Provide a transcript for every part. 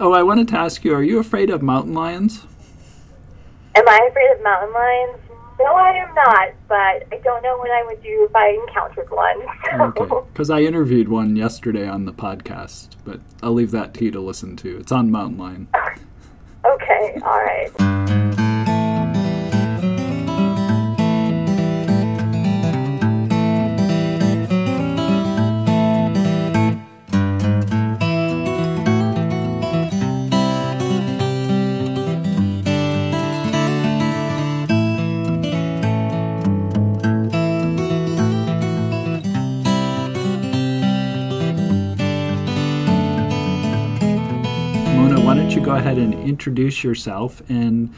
Oh, I wanted to ask you: Are you afraid of mountain lions? Am I afraid of mountain lions? No, I am not, but I don't know what I would do if I encountered one. Okay, because I interviewed one yesterday on the podcast, but I'll leave that to you to listen to. It's on mountain lion. okay, all right. Go ahead and introduce yourself and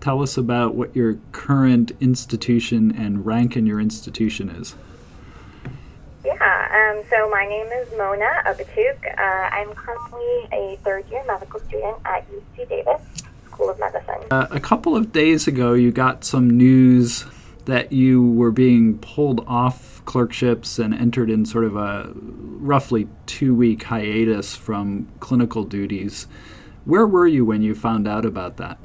tell us about what your current institution and rank in your institution is? Yeah, um, so my name is Mona Abatuk. Uh, I'm currently a third year medical student at UC Davis School of Medicine. Uh, a couple of days ago, you got some news that you were being pulled off clerkships and entered in sort of a roughly two week hiatus from clinical duties. Where were you when you found out about that?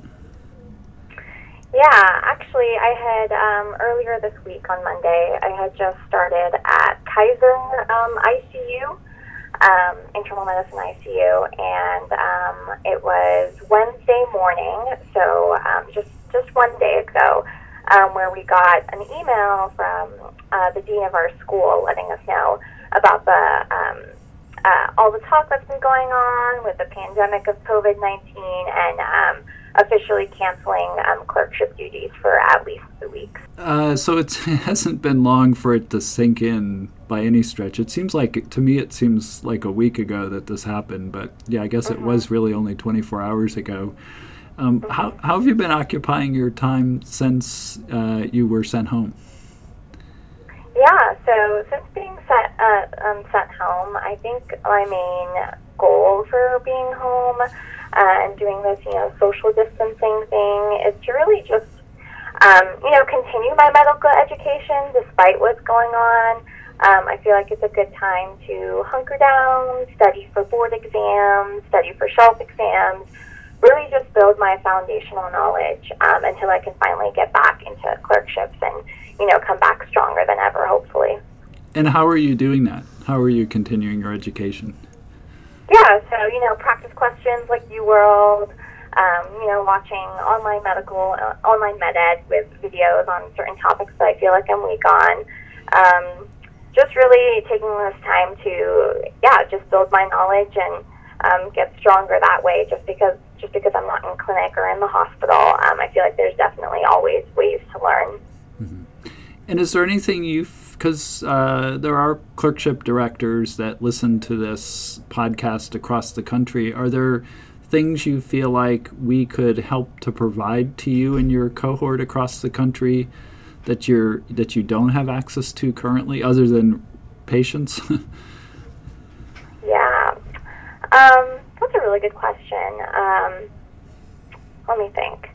Yeah, actually, I had um, earlier this week on Monday, I had just started at Kaiser um, ICU, um, internal medicine ICU, and um, it was Wednesday morning, so um, just just one day ago, um, where we got an email from uh, the dean of our school letting us know about the um, uh, all the talk that's been going on with the pandemic of COVID nineteen and um, officially canceling um, clerkship duties for at least two weeks. Uh, so it's, it hasn't been long for it to sink in by any stretch. It seems like, to me, it seems like a week ago that this happened, but yeah, I guess it was really only 24 hours ago. Um, how, how have you been occupying your time since uh, you were sent home? Yeah, so since being sent uh, um, sent home, I think my main goal for being home uh, and doing this, you know, social distancing thing is to really just, um, you know, continue my medical education despite what's going on. Um, I feel like it's a good time to hunker down, study for board exams, study for shelf exams, really just build my foundational knowledge um, until I can finally get back into clerkships and, you know, come back stronger than ever, hopefully. And how are you doing that? How are you continuing your education? Yeah, so, you know, practice questions like UWorld, um, you know, watching online medical, uh, online med ed with videos on certain topics that I feel like I'm weak on. Um, just really taking this time to, yeah, just build my knowledge and um, get stronger that way. Just because, just because I'm not in clinic or in the hospital, um, I feel like there's definitely always ways to learn. And is there anything you've, because uh, there are clerkship directors that listen to this podcast across the country, are there things you feel like we could help to provide to you and your cohort across the country that you're that you don't have access to currently, other than patients? Yeah, um, that's a really good question. Um, let me think.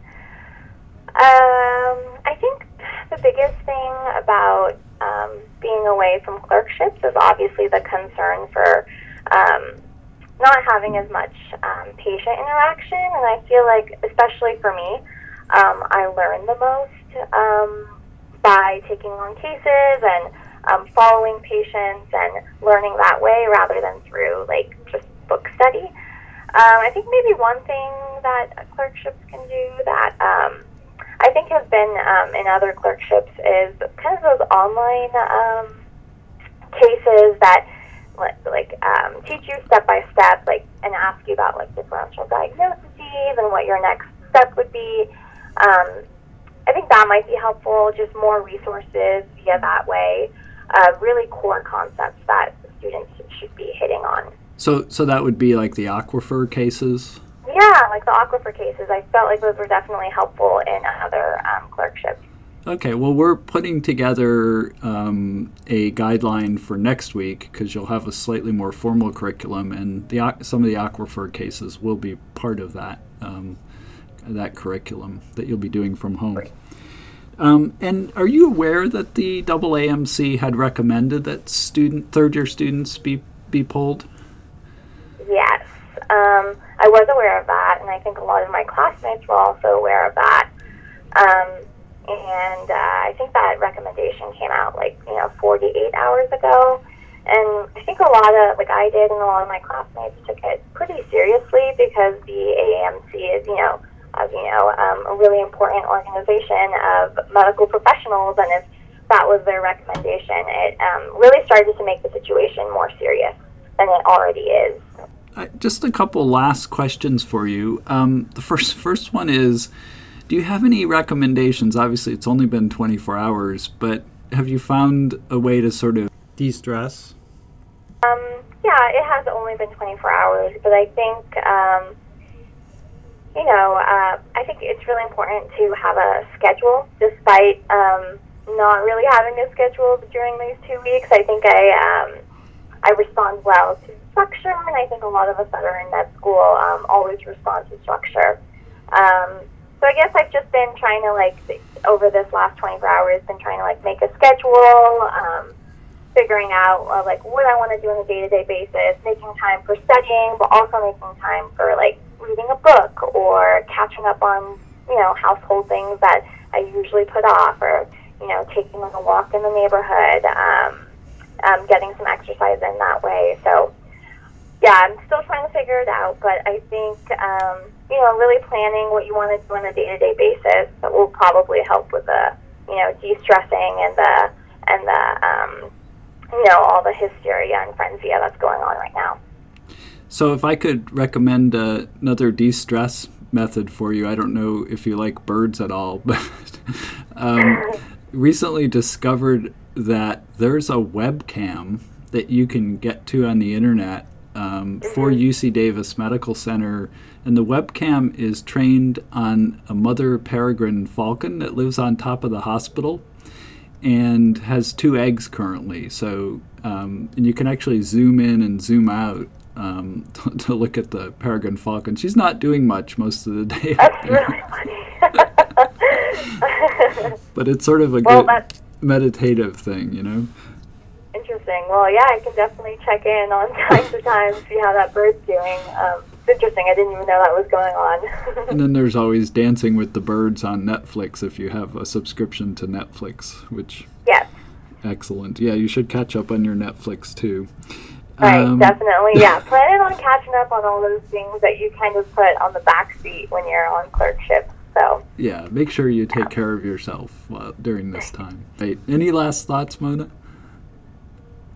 Um, I think the biggest thing about um, being away from clerkships is obviously the concern for um, not having as much um, patient interaction. And I feel like, especially for me, um, I learn the most um, by taking on cases and um, following patients and learning that way rather than through like just book study. Um, I think maybe one thing that clerkships can do that um, I think has been um, in other clerkships is kind of those online um, cases that like um, teach you step by step, like and ask you about like differential diagnoses and what your next step would be. Um, I think that might be helpful. Just more resources via that way. Uh, really core concepts that students should be hitting on. so, so that would be like the aquifer cases. Yeah, like the aquifer cases, I felt like those were definitely helpful in other um, clerkships. Okay, well, we're putting together um, a guideline for next week because you'll have a slightly more formal curriculum, and the some of the aquifer cases will be part of that um, that curriculum that you'll be doing from home. Um, and are you aware that the AAMC had recommended that student third year students be be pulled? Yes. I was aware of that, and I think a lot of my classmates were also aware of that. Um, and uh, I think that recommendation came out like you know 48 hours ago. And I think a lot of, like I did, and a lot of my classmates took it pretty seriously because the AAMC is, you know, as you know, um, a really important organization of medical professionals. And if that was their recommendation, it um, really started to make the situation more serious than it already is. Uh, just a couple last questions for you. Um, the first first one is, do you have any recommendations? Obviously, it's only been 24 hours, but have you found a way to sort of de-stress? Um, yeah, it has only been 24 hours, but I think, um, you know, uh, I think it's really important to have a schedule, despite um, not really having a schedule during these two weeks. I think I um, I respond well to structure, and I think a lot of us that are in med school um, always respond to structure. Um, so I guess I've just been trying to like over this last 24 hours, been trying to like make a schedule. Um, figuring out uh, like what I want to do on a day to day basis, making time for studying, but also making time for like reading a book or catching up on you know household things that I usually put off, or you know taking like a walk in the neighborhood, um, um, getting some exercise in that way. So yeah, I'm still trying to figure it out, but I think um, you know really planning what you want to do on a day to day basis that will probably help with the you know de stressing and the and the um, you know, all the hysteria and frenzy that's going on right now. So, if I could recommend uh, another de stress method for you, I don't know if you like birds at all, but um, recently discovered that there's a webcam that you can get to on the internet um, mm-hmm. for UC Davis Medical Center. And the webcam is trained on a mother peregrine falcon that lives on top of the hospital and has two eggs currently. So, um, and you can actually zoom in and zoom out um, to, to, look at the peregrine falcon. She's not doing much most of the day. That's really funny. but it's sort of a well, good meditative thing, you know. Interesting. Well, yeah, I can definitely check in on time to time, see how that bird's doing. Um, it's interesting. I didn't even know that was going on. and then there's always Dancing with the Birds on Netflix if you have a subscription to Netflix, which. Yes. Excellent. Yeah, you should catch up on your Netflix too. Right, um, definitely. Yeah, planning on catching up on all those things that you kind of put on the back seat when you're on clerkship. So. Yeah, make sure you take yeah. care of yourself uh, during this time. Right. Any last thoughts, Mona?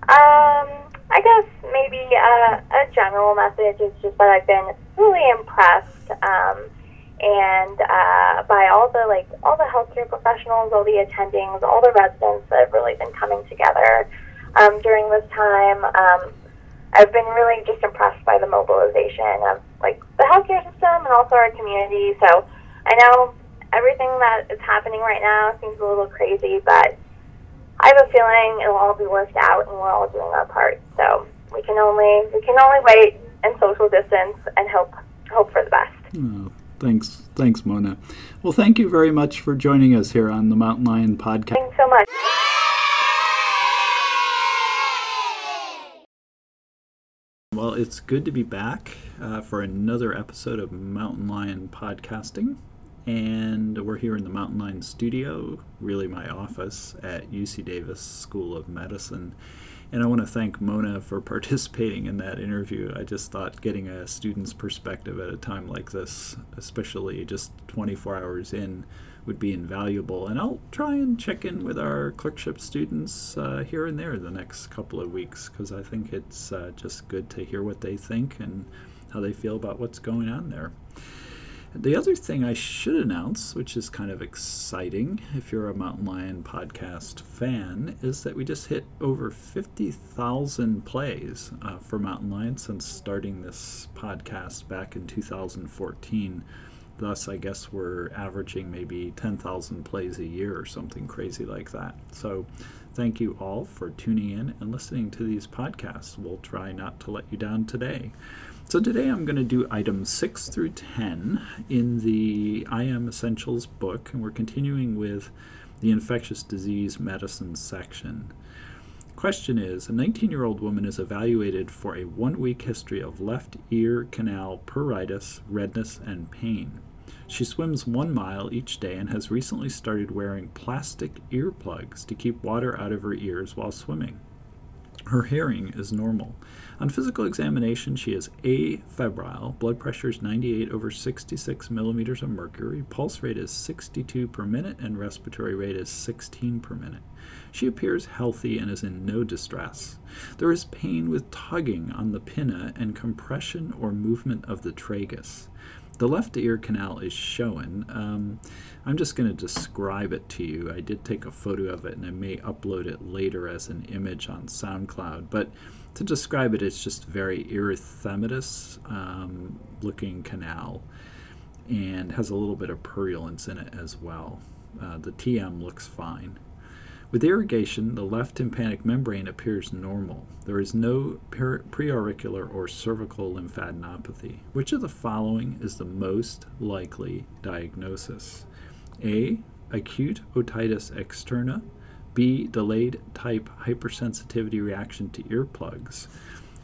Um, I guess maybe a, a general message is just that I've been really impressed um, and uh, by all the like all the healthcare professionals, all the attendings, all the residents that have really been coming together um, during this time. Um, I've been really just impressed by the mobilization of like the healthcare system and also our community. So I know everything that is happening right now seems a little crazy, but I have a feeling it'll all be worked out and we're all doing our part. So we can only we can only wait and social distance and hope hope for the best. Oh, thanks, thanks, Mona. Well, thank you very much for joining us here on the Mountain Lion podcast. Thanks so much. Well, it's good to be back uh, for another episode of Mountain Lion Podcasting and we're here in the Mountain Lion studio, really my office at UC Davis School of Medicine. And I want to thank Mona for participating in that interview. I just thought getting a student's perspective at a time like this, especially just 24 hours in, would be invaluable. And I'll try and check in with our clerkship students uh, here and there the next couple of weeks because I think it's uh, just good to hear what they think and how they feel about what's going on there. The other thing I should announce, which is kind of exciting if you're a Mountain Lion podcast fan, is that we just hit over 50,000 plays uh, for Mountain Lion since starting this podcast back in 2014. Thus, I guess we're averaging maybe 10,000 plays a year or something crazy like that. So, thank you all for tuning in and listening to these podcasts. We'll try not to let you down today. So today I'm going to do items 6 through 10 in the IM Essentials book, and we're continuing with the infectious disease medicine section. Question is A 19 year old woman is evaluated for a one week history of left ear canal pruritus, redness, and pain. She swims one mile each day and has recently started wearing plastic earplugs to keep water out of her ears while swimming. Her hearing is normal. On physical examination, she is afebrile. Blood pressure is 98 over 66 millimeters of mercury. Pulse rate is 62 per minute, and respiratory rate is 16 per minute. She appears healthy and is in no distress. There is pain with tugging on the pinna and compression or movement of the tragus. The left ear canal is shown. Um, I'm just going to describe it to you. I did take a photo of it and I may upload it later as an image on SoundCloud. But to describe it, it's just very erythematous um, looking canal and has a little bit of purulence in it as well. Uh, the TM looks fine. With irrigation, the left tympanic membrane appears normal. There is no preauricular or cervical lymphadenopathy. Which of the following is the most likely diagnosis? A. Acute otitis externa. B. Delayed type hypersensitivity reaction to earplugs.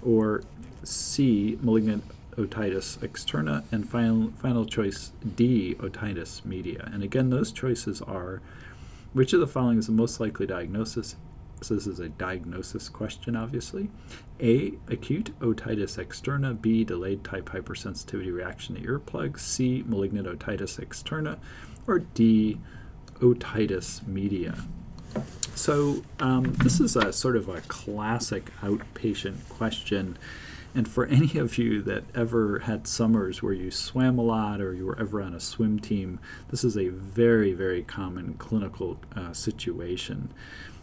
Or C. Malignant otitis externa. And final, final choice D. Otitis media. And again, those choices are which of the following is the most likely diagnosis? So this is a diagnosis question, obviously. A. Acute otitis externa. B. Delayed type hypersensitivity reaction to earplugs. C. Malignant otitis externa. Or D. Otitis media. So um, this is a sort of a classic outpatient question and for any of you that ever had summers where you swam a lot or you were ever on a swim team, this is a very, very common clinical uh, situation.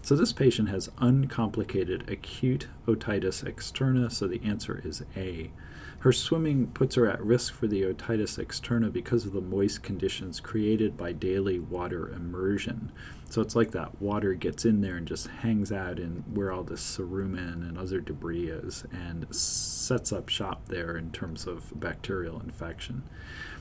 So this patient has uncomplicated acute otitis externa, so the answer is A. Her swimming puts her at risk for the otitis externa because of the moist conditions created by daily water immersion. So it's like that water gets in there and just hangs out in where all this cerumen and other debris is and sets up shop there in terms of bacterial infection.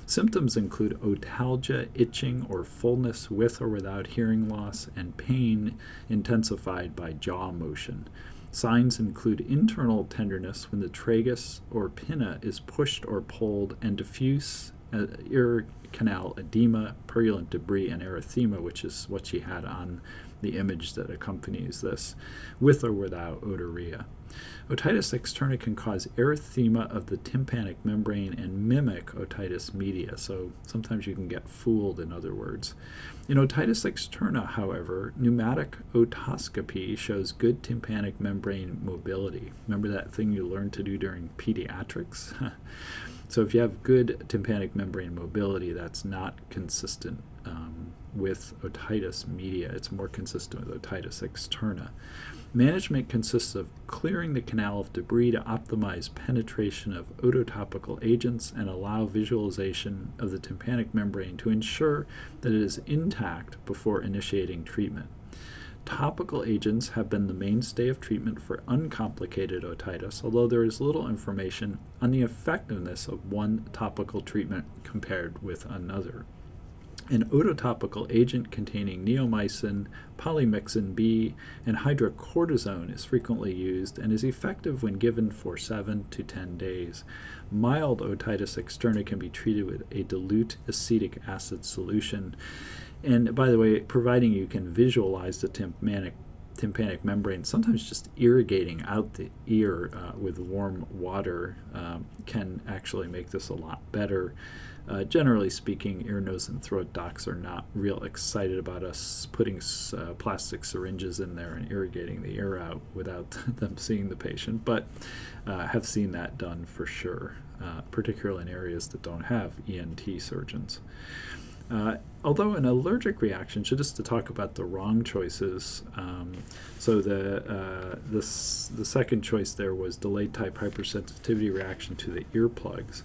Symptoms include otalgia, itching, or fullness with or without hearing loss, and pain intensified by jaw motion. Signs include internal tenderness when the tragus or pinna is pushed or pulled, and diffuse uh, ear canal edema, purulent debris, and erythema, which is what she had on the image that accompanies this, with or without otorrhea. Otitis externa can cause erythema of the tympanic membrane and mimic otitis media, so sometimes you can get fooled, in other words. In otitis externa, however, pneumatic otoscopy shows good tympanic membrane mobility. Remember that thing you learned to do during pediatrics? so if you have good tympanic membrane mobility, that's not consistent um, with otitis media. It's more consistent with otitis externa. Management consists of clearing the canal of debris to optimize penetration of ototopical agents and allow visualization of the tympanic membrane to ensure that it is intact before initiating treatment. Topical agents have been the mainstay of treatment for uncomplicated otitis, although there is little information on the effectiveness of one topical treatment compared with another. An ototopical agent containing neomycin, polymyxin B, and hydrocortisone is frequently used and is effective when given for 7 to 10 days. Mild otitis externa can be treated with a dilute acetic acid solution. And by the way, providing you can visualize the tympanic tympanic membrane, sometimes just irrigating out the ear uh, with warm water um, can actually make this a lot better. Uh, generally speaking, ear, nose, and throat docs are not real excited about us putting uh, plastic syringes in there and irrigating the ear out without them seeing the patient, but uh, have seen that done for sure, uh, particularly in areas that don't have ENT surgeons. Uh, although an allergic reaction, just to talk about the wrong choices, um, so the uh, this, the second choice there was delayed type hypersensitivity reaction to the earplugs.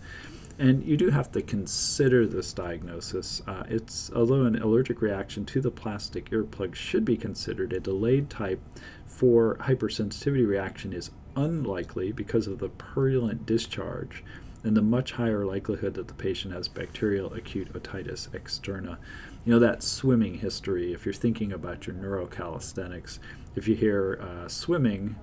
And you do have to consider this diagnosis. Uh, it's although an allergic reaction to the plastic earplug should be considered, a delayed type for hypersensitivity reaction is unlikely because of the purulent discharge and the much higher likelihood that the patient has bacterial acute otitis externa. You know, that swimming history, if you're thinking about your neurocalisthenics, if you hear uh, swimming,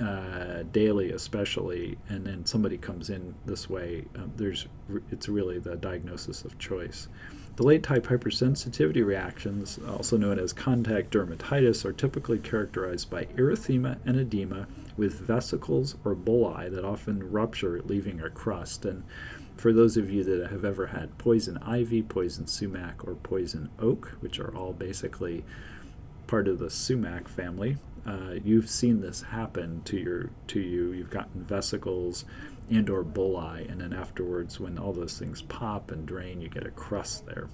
uh, daily especially and then somebody comes in this way um, there's it's really the diagnosis of choice the late type hypersensitivity reactions, also known as contact dermatitis, are typically characterized by erythema and edema with vesicles or bullae that often rupture, leaving a crust. And for those of you that have ever had poison ivy, poison sumac, or poison oak, which are all basically part of the sumac family, uh, you've seen this happen to your to you. You've gotten vesicles and or bullae, and then afterwards, when all those things pop and drain, you get a crust there.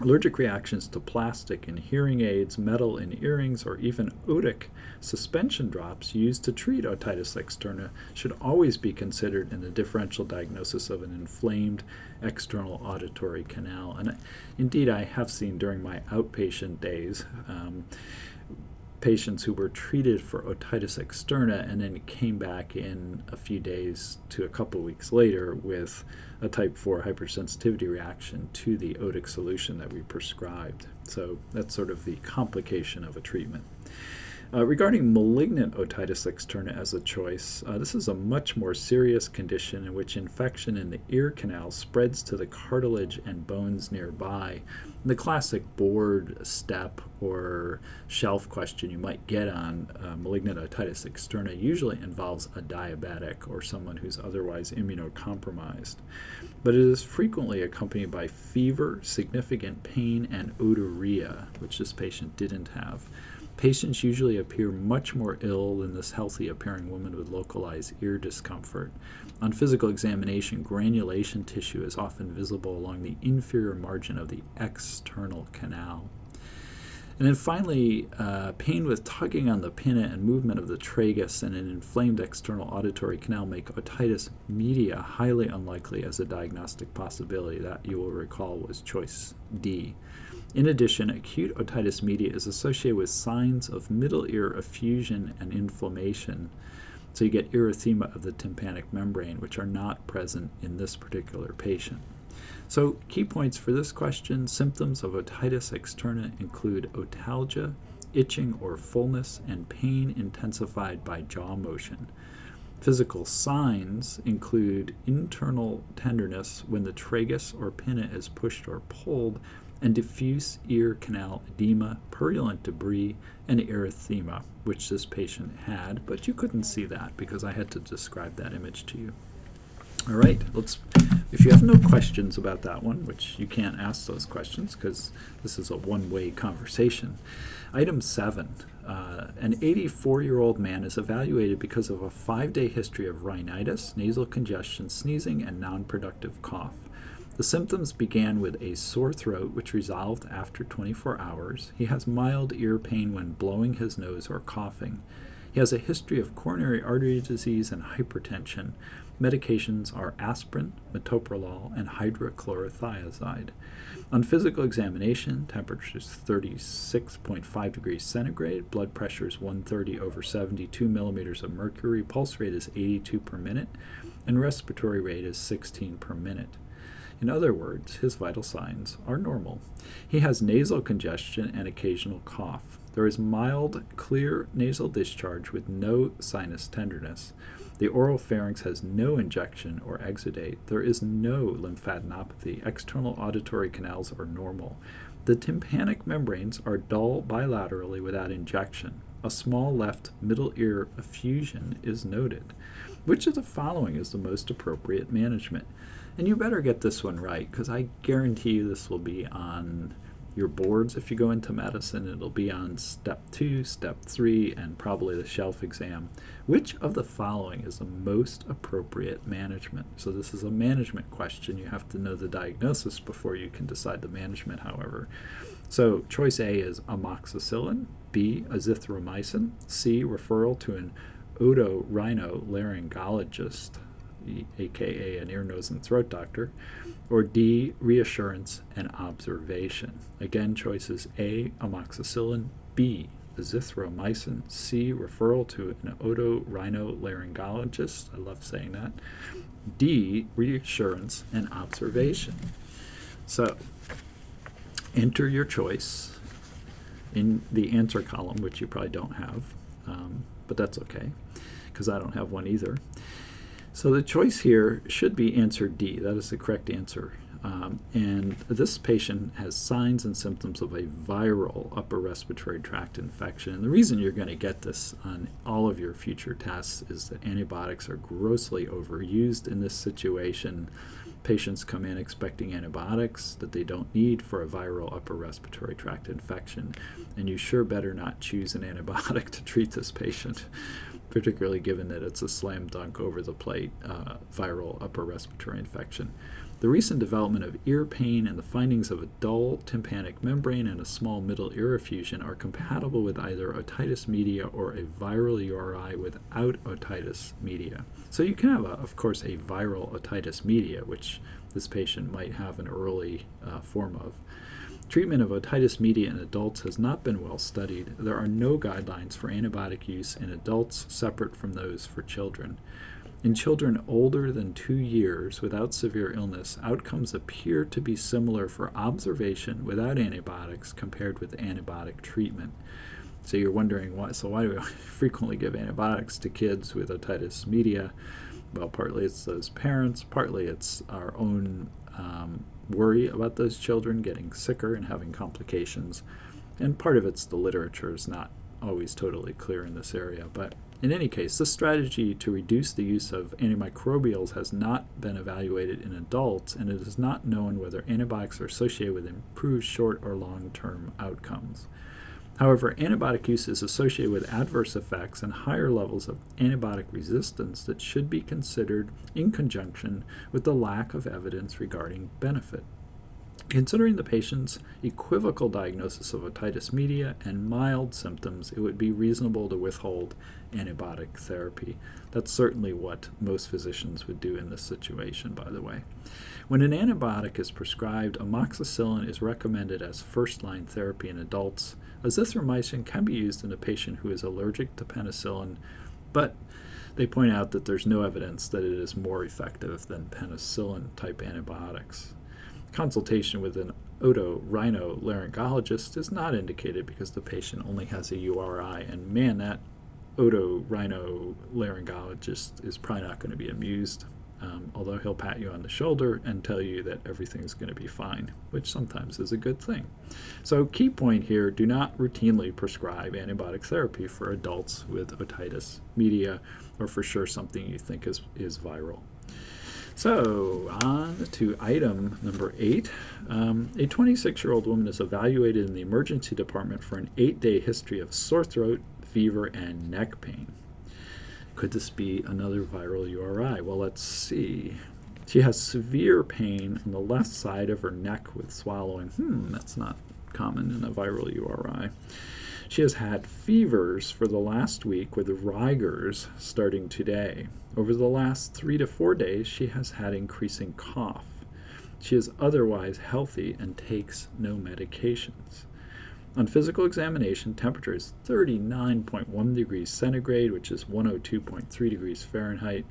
Allergic reactions to plastic in hearing aids, metal in earrings, or even otic suspension drops used to treat otitis externa should always be considered in the differential diagnosis of an inflamed external auditory canal. And indeed, I have seen during my outpatient days. Um, patients who were treated for otitis externa and then came back in a few days to a couple weeks later with a type 4 hypersensitivity reaction to the otic solution that we prescribed. So that's sort of the complication of a treatment. Uh, regarding malignant otitis externa as a choice, uh, this is a much more serious condition in which infection in the ear canal spreads to the cartilage and bones nearby. The classic board step or shelf question you might get on uh, malignant otitis externa usually involves a diabetic or someone who's otherwise immunocompromised. But it is frequently accompanied by fever, significant pain, and otorrhea, which this patient didn't have. Patients usually appear much more ill than this healthy appearing woman with localized ear discomfort. On physical examination, granulation tissue is often visible along the inferior margin of the external canal. And then finally, uh, pain with tugging on the pinna and movement of the tragus and an inflamed external auditory canal make otitis media highly unlikely as a diagnostic possibility. That you will recall was choice D. In addition, acute otitis media is associated with signs of middle ear effusion and inflammation. So you get erythema of the tympanic membrane, which are not present in this particular patient. So, key points for this question symptoms of otitis externa include otalgia, itching or fullness, and pain intensified by jaw motion. Physical signs include internal tenderness when the tragus or pinna is pushed or pulled, and diffuse ear canal edema, purulent debris, and erythema, which this patient had, but you couldn't see that because I had to describe that image to you. All right, let's. If you have no questions about that one, which you can't ask those questions because this is a one way conversation. Item seven uh, an 84 year old man is evaluated because of a five day history of rhinitis, nasal congestion, sneezing, and non productive cough. The symptoms began with a sore throat, which resolved after 24 hours. He has mild ear pain when blowing his nose or coughing. He has a history of coronary artery disease and hypertension. Medications are aspirin, metoprolol, and hydrochlorothiazide. On physical examination, temperature is 36.5 degrees centigrade, blood pressure is 130 over 72 millimeters of mercury, pulse rate is 82 per minute, and respiratory rate is 16 per minute. In other words, his vital signs are normal. He has nasal congestion and occasional cough. There is mild, clear nasal discharge with no sinus tenderness. The oral pharynx has no injection or exudate. There is no lymphadenopathy. External auditory canals are normal. The tympanic membranes are dull bilaterally without injection. A small left middle ear effusion is noted. Which of the following is the most appropriate management? And you better get this one right because I guarantee you this will be on your boards if you go into medicine. It'll be on step two, step three, and probably the shelf exam. Which of the following is the most appropriate management? So, this is a management question. You have to know the diagnosis before you can decide the management, however. So, choice A is amoxicillin, B, azithromycin, C, referral to an otorhinolaryngologist aka an ear, nose, and throat doctor, or D, reassurance and observation. Again, choices A, amoxicillin, B, azithromycin. C. Referral to an otorhinolaryngologist. I love saying that. D. Reassurance and observation. So, enter your choice in the answer column, which you probably don't have, um, but that's okay because I don't have one either. So the choice here should be answer D. That is the correct answer. Um, and this patient has signs and symptoms of a viral upper respiratory tract infection. And the reason you're going to get this on all of your future tests is that antibiotics are grossly overused in this situation. Patients come in expecting antibiotics that they don't need for a viral upper respiratory tract infection, and you sure better not choose an antibiotic to treat this patient particularly given that it's a slam dunk over the plate uh, viral upper respiratory infection. The recent development of ear pain and the findings of a dull tympanic membrane and a small middle ear effusion are compatible with either otitis media or a viral URI without otitis media. So you can have, a, of course, a viral otitis media, which this patient might have an early uh, form of. Treatment of otitis media in adults has not been well studied. There are no guidelines for antibiotic use in adults separate from those for children. In children older than two years without severe illness, outcomes appear to be similar for observation without antibiotics compared with antibiotic treatment. So you're wondering why? So why do we frequently give antibiotics to kids with otitis media? Well, partly it's those parents, partly it's our own um, worry about those children getting sicker and having complications, and part of it's the literature is not always totally clear in this area, but in any case, this strategy to reduce the use of antimicrobials has not been evaluated in adults, and it is not known whether antibiotics are associated with improved short or long term outcomes. However, antibiotic use is associated with adverse effects and higher levels of antibiotic resistance that should be considered in conjunction with the lack of evidence regarding benefit. Considering the patient's equivocal diagnosis of otitis media and mild symptoms, it would be reasonable to withhold antibiotic therapy. That's certainly what most physicians would do in this situation, by the way. When an antibiotic is prescribed, amoxicillin is recommended as first line therapy in adults. Azithromycin can be used in a patient who is allergic to penicillin, but they point out that there's no evidence that it is more effective than penicillin type antibiotics. Consultation with an otorhinolaryngologist is not indicated because the patient only has a URI, and man, that otorhinolaryngologist is probably not going to be amused. Um, although he'll pat you on the shoulder and tell you that everything's going to be fine, which sometimes is a good thing. So, key point here do not routinely prescribe antibiotic therapy for adults with otitis media or for sure something you think is, is viral. So, on to item number eight. Um, a 26 year old woman is evaluated in the emergency department for an eight day history of sore throat, fever, and neck pain. Could this be another viral URI? Well, let's see. She has severe pain on the left side of her neck with swallowing. Hmm, that's not common in a viral URI. She has had fevers for the last week with rigors starting today. Over the last three to four days, she has had increasing cough. She is otherwise healthy and takes no medications. On physical examination, temperature is 39.1 degrees centigrade, which is 102.3 degrees Fahrenheit.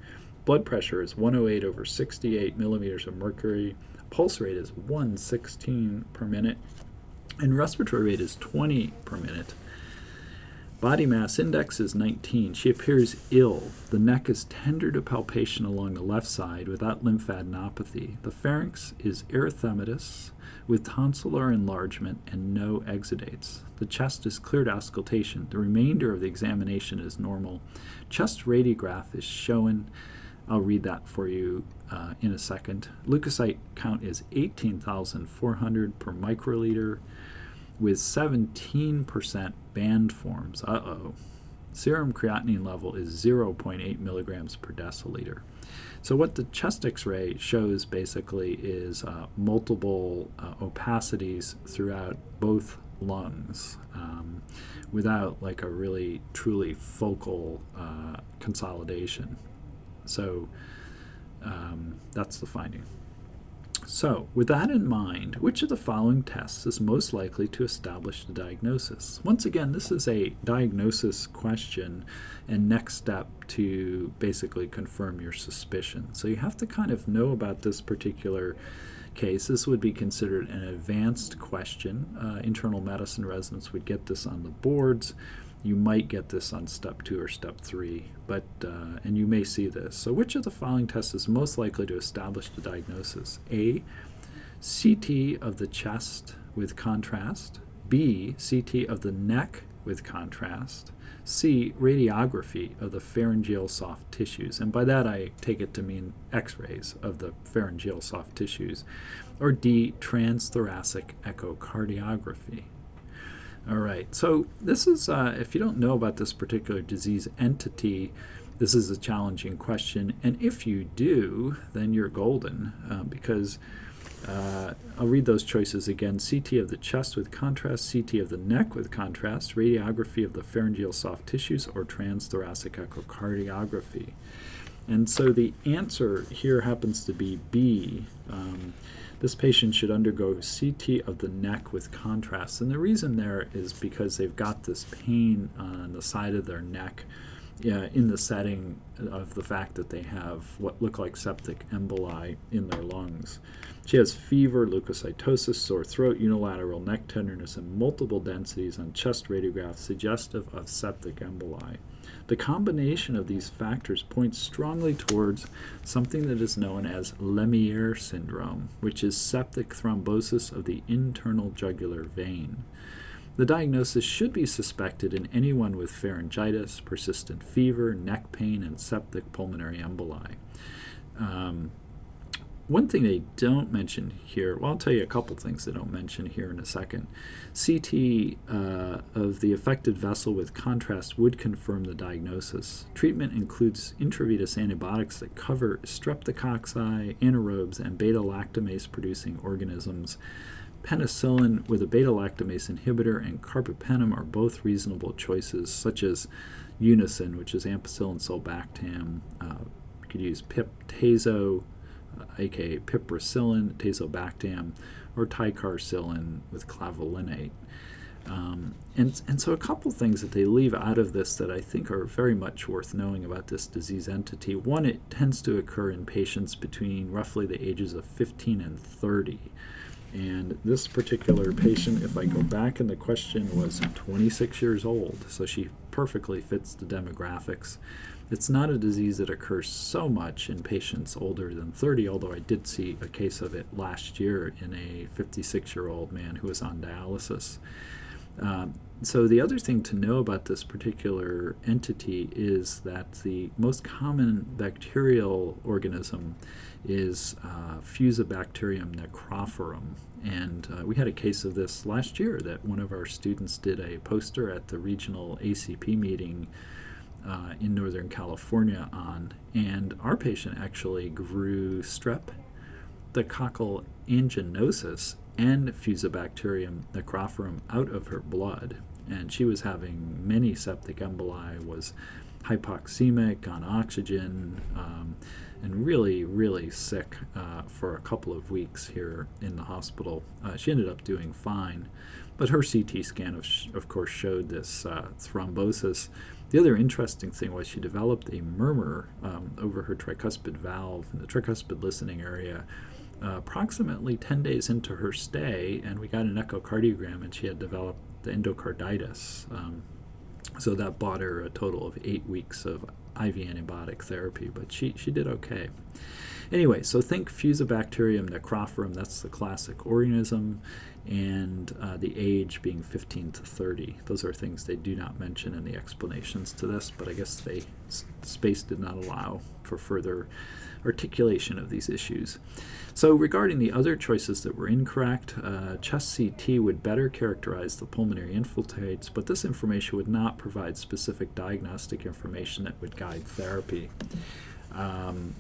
Blood pressure is 108 over 68 millimeters of mercury. Pulse rate is 116 per minute. And respiratory rate is 20 per minute. Body mass index is 19. She appears ill. The neck is tender to palpation along the left side without lymphadenopathy. The pharynx is erythematous with tonsillar enlargement and no exudates. The chest is clear to auscultation. The remainder of the examination is normal. Chest radiograph is shown. I'll read that for you uh, in a second. Leukocyte count is 18,400 per microliter with 17% band forms. Uh oh. Serum creatinine level is 0.8 milligrams per deciliter. So, what the chest x ray shows basically is uh, multiple uh, opacities throughout both lungs um, without like a really truly focal uh, consolidation. So, um, that's the finding. So, with that in mind, which of the following tests is most likely to establish the diagnosis? Once again, this is a diagnosis question and next step to basically confirm your suspicion. So, you have to kind of know about this particular case. This would be considered an advanced question. Uh, internal medicine residents would get this on the boards you might get this on step two or step three, but uh, and you may see this. So, which of the following tests is most likely to establish the diagnosis? A. CT of the chest with contrast. B. CT of the neck with contrast. C. Radiography of the pharyngeal soft tissues. And by that, I take it to mean x rays of the pharyngeal soft tissues. Or D. Transthoracic echocardiography. All right. So this is, uh, if you don't know about this particular disease entity, this is a challenging question. And if you do, then you're golden uh, because uh, I'll read those choices again CT of the chest with contrast, CT of the neck with contrast, radiography of the pharyngeal soft tissues, or transthoracic echocardiography. And so the answer here happens to be B. Um, this patient should undergo CT of the neck with contrast. And the reason there is because they've got this pain on the side of their neck in the setting of the fact that they have what look like septic emboli in their lungs. She has fever, leukocytosis, sore throat, unilateral neck tenderness, and multiple densities on chest radiographs suggestive of septic emboli. The combination of these factors points strongly towards something that is known as Lemierre syndrome, which is septic thrombosis of the internal jugular vein. The diagnosis should be suspected in anyone with pharyngitis, persistent fever, neck pain, and septic pulmonary emboli. Um, one thing they don't mention here, well, I'll tell you a couple things they don't mention here in a second. CT uh, of the affected vessel with contrast would confirm the diagnosis. Treatment includes intravenous antibiotics that cover streptococci, anaerobes, and beta lactamase producing organisms. Penicillin with a beta lactamase inhibitor and carbapenem are both reasonable choices, such as Unasyn, which is ampicillin sulbactam. Uh, you could use pip/tazo aka piperacillin, tazobactam, or ticarcillin with clavulanate. Um, and, and so, a couple things that they leave out of this that I think are very much worth knowing about this disease entity. One, it tends to occur in patients between roughly the ages of 15 and 30. And this particular patient, if I go back in the question, was 26 years old, so she perfectly fits the demographics. It's not a disease that occurs so much in patients older than 30, although I did see a case of it last year in a 56 year old man who was on dialysis. Um, so, the other thing to know about this particular entity is that the most common bacterial organism is uh, Fusobacterium necrophorum. And uh, we had a case of this last year that one of our students did a poster at the regional ACP meeting uh, in Northern California on. And our patient actually grew strep, the coccal anginosus, and Fusobacterium necrophorum out of her blood. And she was having many septic emboli, was hypoxemic on oxygen, um, and really, really sick uh, for a couple of weeks here in the hospital. Uh, she ended up doing fine, but her CT scan, of, of course, showed this uh, thrombosis. The other interesting thing was she developed a murmur um, over her tricuspid valve in the tricuspid listening area. Uh, approximately 10 days into her stay, and we got an echocardiogram, and she had developed the endocarditis. Um, so that bought her a total of eight weeks of IV antibiotic therapy, but she, she did okay. Anyway, so think Fusobacterium necrophorum, that's the classic organism, and uh, the age being 15 to 30. Those are things they do not mention in the explanations to this, but I guess they space did not allow for further articulation of these issues. So, regarding the other choices that were incorrect, uh, chest CT would better characterize the pulmonary infiltrates, but this information would not provide specific diagnostic information that would guide therapy. Um,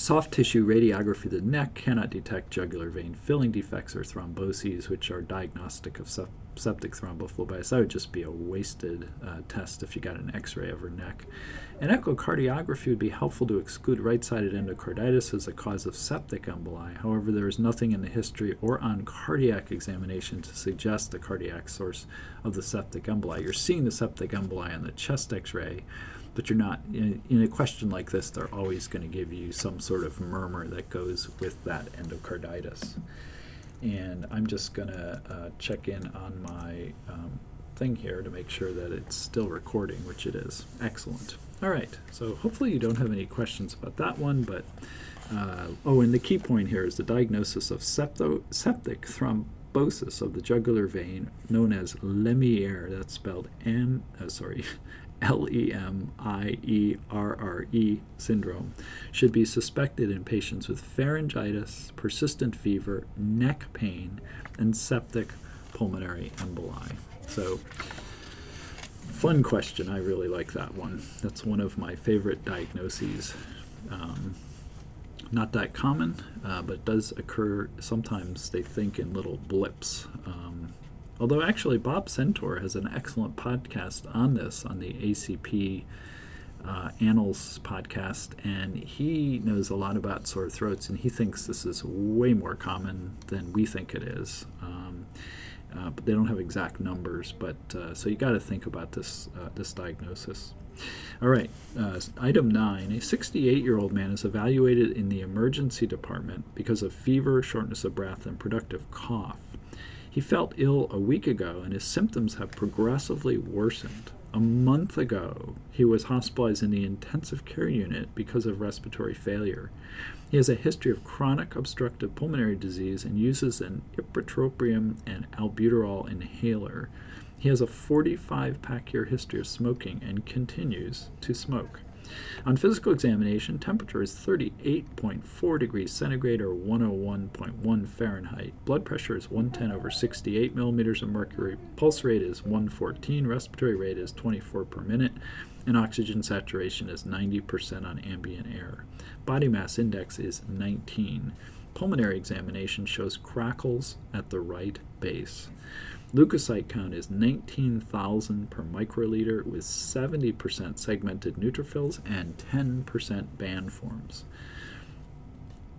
Soft tissue radiography of the neck cannot detect jugular vein filling defects or thromboses, which are diagnostic of septic thrombophlebitis. That would just be a wasted uh, test if you got an x ray of her neck. An echocardiography would be helpful to exclude right sided endocarditis as a cause of septic emboli. However, there is nothing in the history or on cardiac examination to suggest the cardiac source of the septic emboli. You're seeing the septic emboli on the chest x ray but you're not in, in, a question like this they're always going to give you some sort of murmur that goes with that endocarditis. And i'm just going to uh, check in on my um, thing here to make sure that it's still recording which it is. Excellent. All right so hopefully you don't have any questions about that one but uh, oh and the key point here is the diagnosis of septo, septic thrombosis of the jugular vein known as Lemierre that's spelled m uh, sorry L E M I E R R E syndrome should be suspected in patients with pharyngitis, persistent fever, neck pain, and septic pulmonary emboli. So, fun question. I really like that one. That's one of my favorite diagnoses. Um, not that common, uh, but does occur sometimes, they think, in little blips. Um, Although, actually, Bob Centor has an excellent podcast on this on the ACP uh, Annals podcast, and he knows a lot about sore throats, and he thinks this is way more common than we think it is. Um, uh, but they don't have exact numbers, but uh, so you got to think about this uh, this diagnosis. All right, uh, item nine: A 68-year-old man is evaluated in the emergency department because of fever, shortness of breath, and productive cough. He felt ill a week ago, and his symptoms have progressively worsened. A month ago, he was hospitalized in the intensive care unit because of respiratory failure. He has a history of chronic obstructive pulmonary disease and uses an ipratropium and albuterol inhaler. He has a 45 pack year history of smoking and continues to smoke. On physical examination, temperature is 38.4 degrees centigrade or 101.1 Fahrenheit. Blood pressure is 110 over 68 millimeters of mercury. Pulse rate is 114. Respiratory rate is 24 per minute. And oxygen saturation is 90% on ambient air. Body mass index is 19. Pulmonary examination shows crackles at the right base. Leukocyte count is 19,000 per microliter with 70% segmented neutrophils and 10% band forms.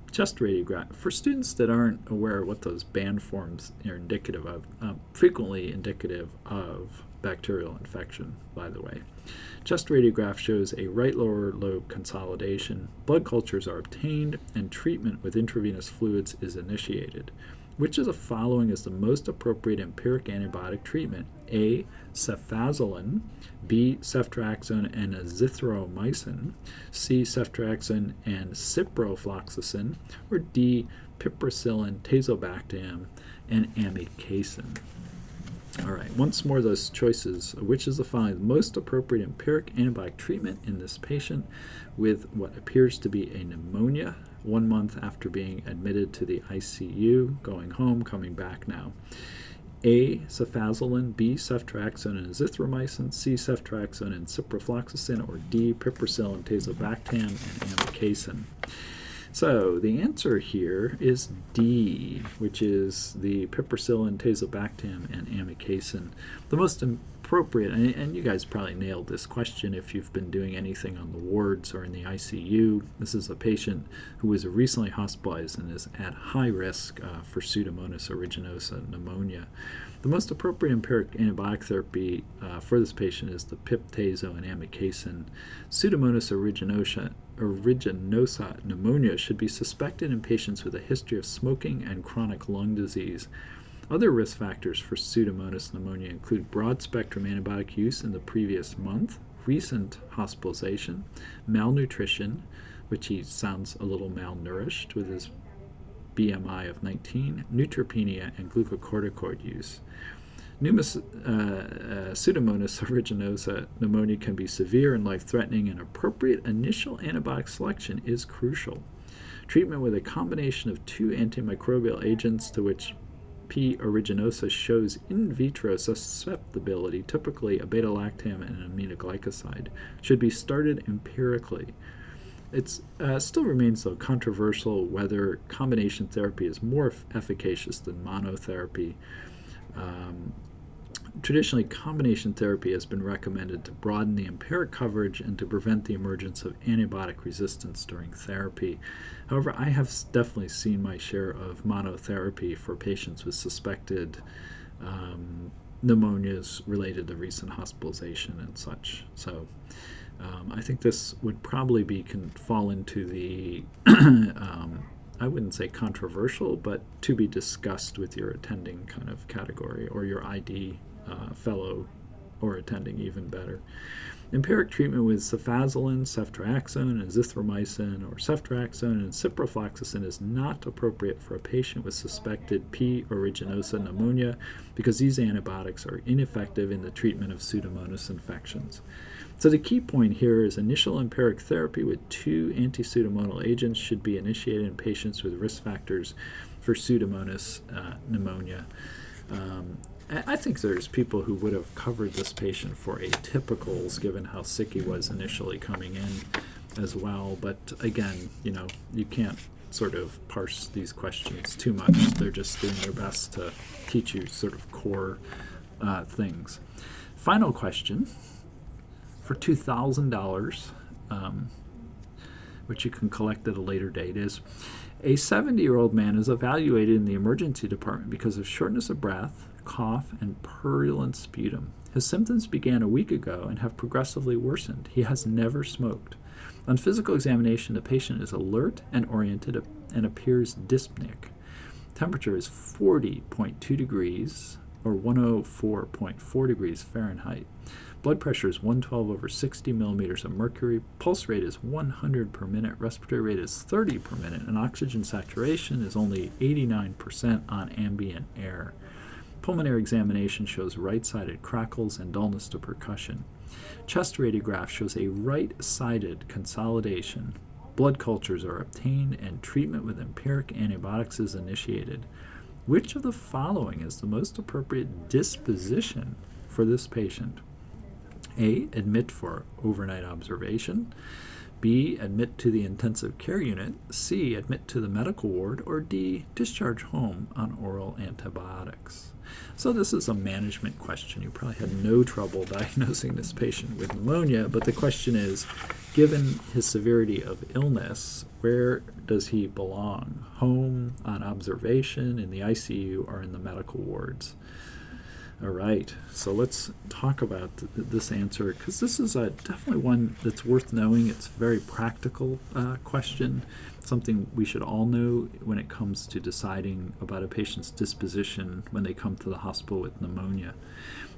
Chest radiograph. For students that aren't aware what those band forms are indicative of, uh, frequently indicative of bacterial infection, by the way. Chest radiograph shows a right lower lobe consolidation. Blood cultures are obtained, and treatment with intravenous fluids is initiated. Which of the following is the most appropriate empiric antibiotic treatment? A. Cefazolin, B. Ceftriaxone and azithromycin, C. Ceftriaxone and ciprofloxacin, or D. Piperacillin, tazobactam, and amikacin. All right, once more those choices. Which is the following the most appropriate empiric antibiotic treatment in this patient with what appears to be a pneumonia one month after being admitted to the ICU, going home, coming back now. A. Cefazolin, B. Ceftriaxone and azithromycin, C. Ceftriaxone and ciprofloxacin, or D. Piperacillin, tazobactam, and amikacin. So the answer here is D, which is the piperacillin, tazobactam, and amikacin. The most appropriate, and, and, you guys probably nailed this question if you've been doing anything on the wards or in the ICU. This is a patient who was recently hospitalized and is at high risk uh, for Pseudomonas aeruginosa pneumonia. The most appropriate empiric antibiotic therapy uh, for this patient is the pip-tazo and amikacin. Pseudomonas aeruginosa, aeruginosa pneumonia should be suspected in patients with a history of smoking and chronic lung disease. Other risk factors for Pseudomonas pneumonia include broad spectrum antibiotic use in the previous month, recent hospitalization, malnutrition, which he sounds a little malnourished with his BMI of 19, neutropenia, and glucocorticoid use. Pneumus, uh, uh, Pseudomonas aeruginosa pneumonia can be severe and life threatening, and appropriate initial antibiotic selection is crucial. Treatment with a combination of two antimicrobial agents to which P. aeruginosa shows in vitro susceptibility, typically a beta lactam and an aminoglycoside, should be started empirically. It uh, still remains, though, controversial whether combination therapy is more efficacious than monotherapy. Um, Traditionally, combination therapy has been recommended to broaden the empiric coverage and to prevent the emergence of antibiotic resistance during therapy. However, I have definitely seen my share of monotherapy for patients with suspected um, pneumonias related to recent hospitalization and such. So, um, I think this would probably be can fall into the um, I wouldn't say controversial, but to be discussed with your attending kind of category or your ID uh, fellow or attending, even better. Empiric treatment with cefazolin, ceftriaxone, azithromycin, or ceftriaxone and ciprofloxacin is not appropriate for a patient with suspected P. aeruginosa pneumonia because these antibiotics are ineffective in the treatment of Pseudomonas infections. So the key point here is initial empiric therapy with two anti-pseudomonal agents should be initiated in patients with risk factors for Pseudomonas uh, pneumonia. Um, I think there's people who would have covered this patient for atypicals given how sick he was initially coming in as well. But again, you know, you can't sort of parse these questions too much. They're just doing their best to teach you sort of core uh, things. Final question for $2,000, um, which you can collect at a later date, is a 70 year old man is evaluated in the emergency department because of shortness of breath, cough, and purulent sputum. His symptoms began a week ago and have progressively worsened. He has never smoked. On physical examination, the patient is alert and oriented and appears dyspneic. Temperature is 40.2 degrees or 104.4 degrees Fahrenheit. Blood pressure is 112 over 60 millimeters of mercury. Pulse rate is 100 per minute. Respiratory rate is 30 per minute. And oxygen saturation is only 89% on ambient air. Pulmonary examination shows right sided crackles and dullness to percussion. Chest radiograph shows a right sided consolidation. Blood cultures are obtained and treatment with empiric antibiotics is initiated. Which of the following is the most appropriate disposition for this patient? A. Admit for overnight observation. B. Admit to the intensive care unit. C. Admit to the medical ward. Or D. Discharge home on oral antibiotics. So, this is a management question. You probably had no trouble diagnosing this patient with pneumonia, but the question is given his severity of illness, where does he belong? Home, on observation, in the ICU, or in the medical wards? All right, so let's talk about th- this answer because this is a, definitely one that's worth knowing. It's a very practical uh, question, something we should all know when it comes to deciding about a patient's disposition when they come to the hospital with pneumonia.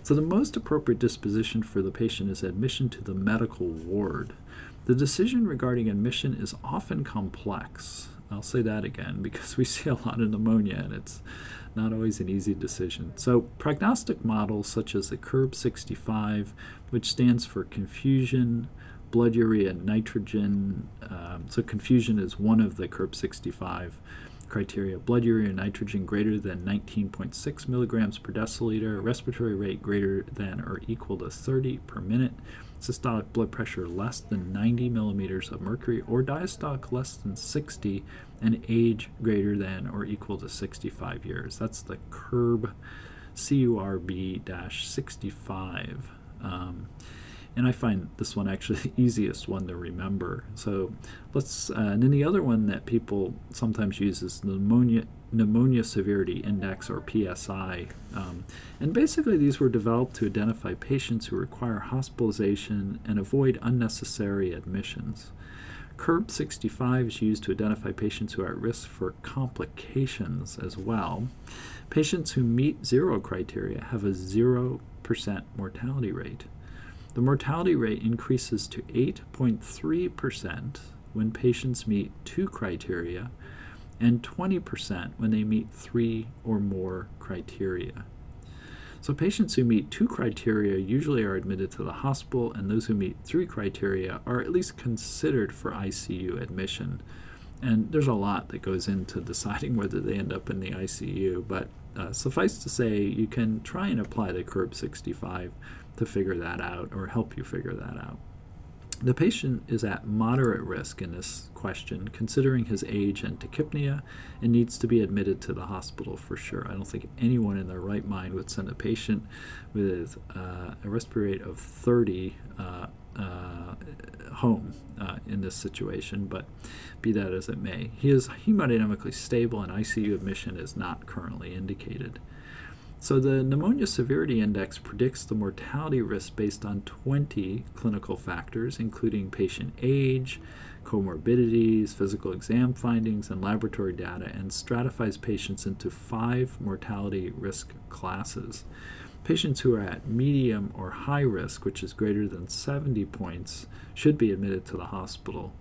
So, the most appropriate disposition for the patient is admission to the medical ward. The decision regarding admission is often complex. I'll say that again because we see a lot of pneumonia and it's not always an easy decision. So, prognostic models such as the CURB 65, which stands for confusion, blood urea nitrogen. Um, so, confusion is one of the CURB 65 criteria. Blood urea nitrogen greater than 19.6 milligrams per deciliter, respiratory rate greater than or equal to 30 per minute, systolic blood pressure less than 90 millimeters of mercury or diastolic less than 60 and age greater than or equal to 65 years. That's the CURB CURB 65. Um, and I find this one actually the easiest one to remember. So let's, uh, and then the other one that people sometimes use is pneumonia pneumonia severity index or PSI. Um, and basically, these were developed to identify patients who require hospitalization and avoid unnecessary admissions. CURB 65 is used to identify patients who are at risk for complications as well. Patients who meet zero criteria have a 0% mortality rate. The mortality rate increases to 8.3% when patients meet two criteria and 20% when they meet three or more criteria. So, patients who meet two criteria usually are admitted to the hospital, and those who meet three criteria are at least considered for ICU admission. And there's a lot that goes into deciding whether they end up in the ICU, but uh, suffice to say, you can try and apply the CURB 65 to figure that out or help you figure that out. The patient is at moderate risk in this question, considering his age and tachypnea, and needs to be admitted to the hospital for sure. I don't think anyone in their right mind would send a patient with uh, a respiratory rate of 30 uh, uh, home uh, in this situation, but be that as it may. He is hemodynamically stable, and ICU admission is not currently indicated. So the pneumonia severity index predicts the mortality risk based on 20 clinical factors, including patient age, comorbidities, physical exam findings, and laboratory data, and stratifies patients into five mortality risk classes. Patients who are at medium or high risk, which is greater than 70 points, should be admitted to the hospital.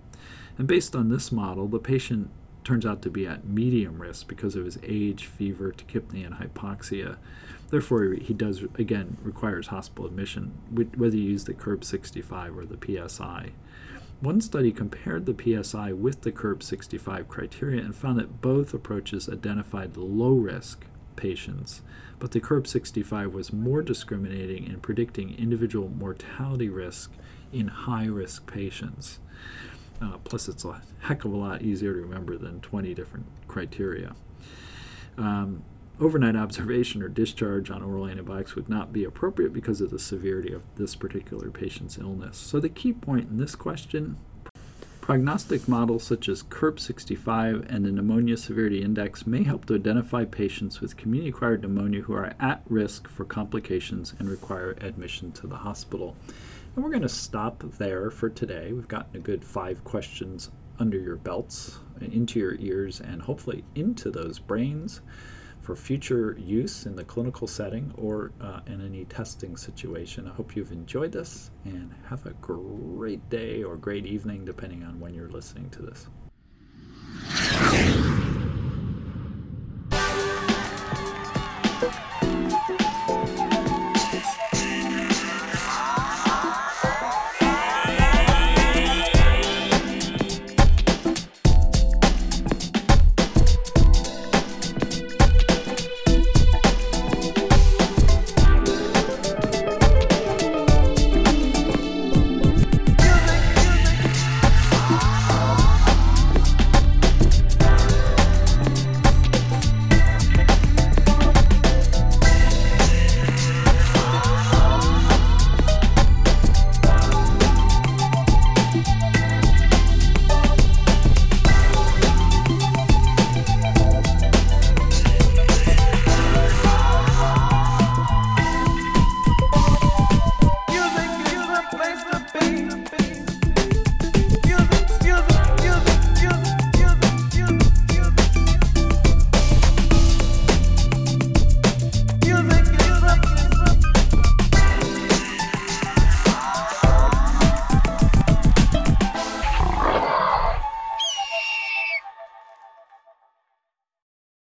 And based on this model, the patient turns out to be at medium risk because of his age, fever, tachypnea, and hypoxia. Therefore, he does, again, requires hospital admission, whether you use the CURB 65 or the PSI. One study compared the PSI with the CURB 65 criteria and found that both approaches identified low risk patients, but the CURB 65 was more discriminating in predicting individual mortality risk in high risk patients. Uh, plus, it's a heck of a lot easier to remember than 20 different criteria. Um, overnight observation or discharge on oral antibiotics would not be appropriate because of the severity of this particular patient's illness. So, the key point in this question prognostic models such as CURB 65 and the Pneumonia Severity Index may help to identify patients with community acquired pneumonia who are at risk for complications and require admission to the hospital. And we're going to stop there for today. We've gotten a good five questions under your belts, into your ears, and hopefully into those brains for future use in the clinical setting or uh, in any testing situation. I hope you've enjoyed this and have a great day or great evening, depending on when you're listening to this.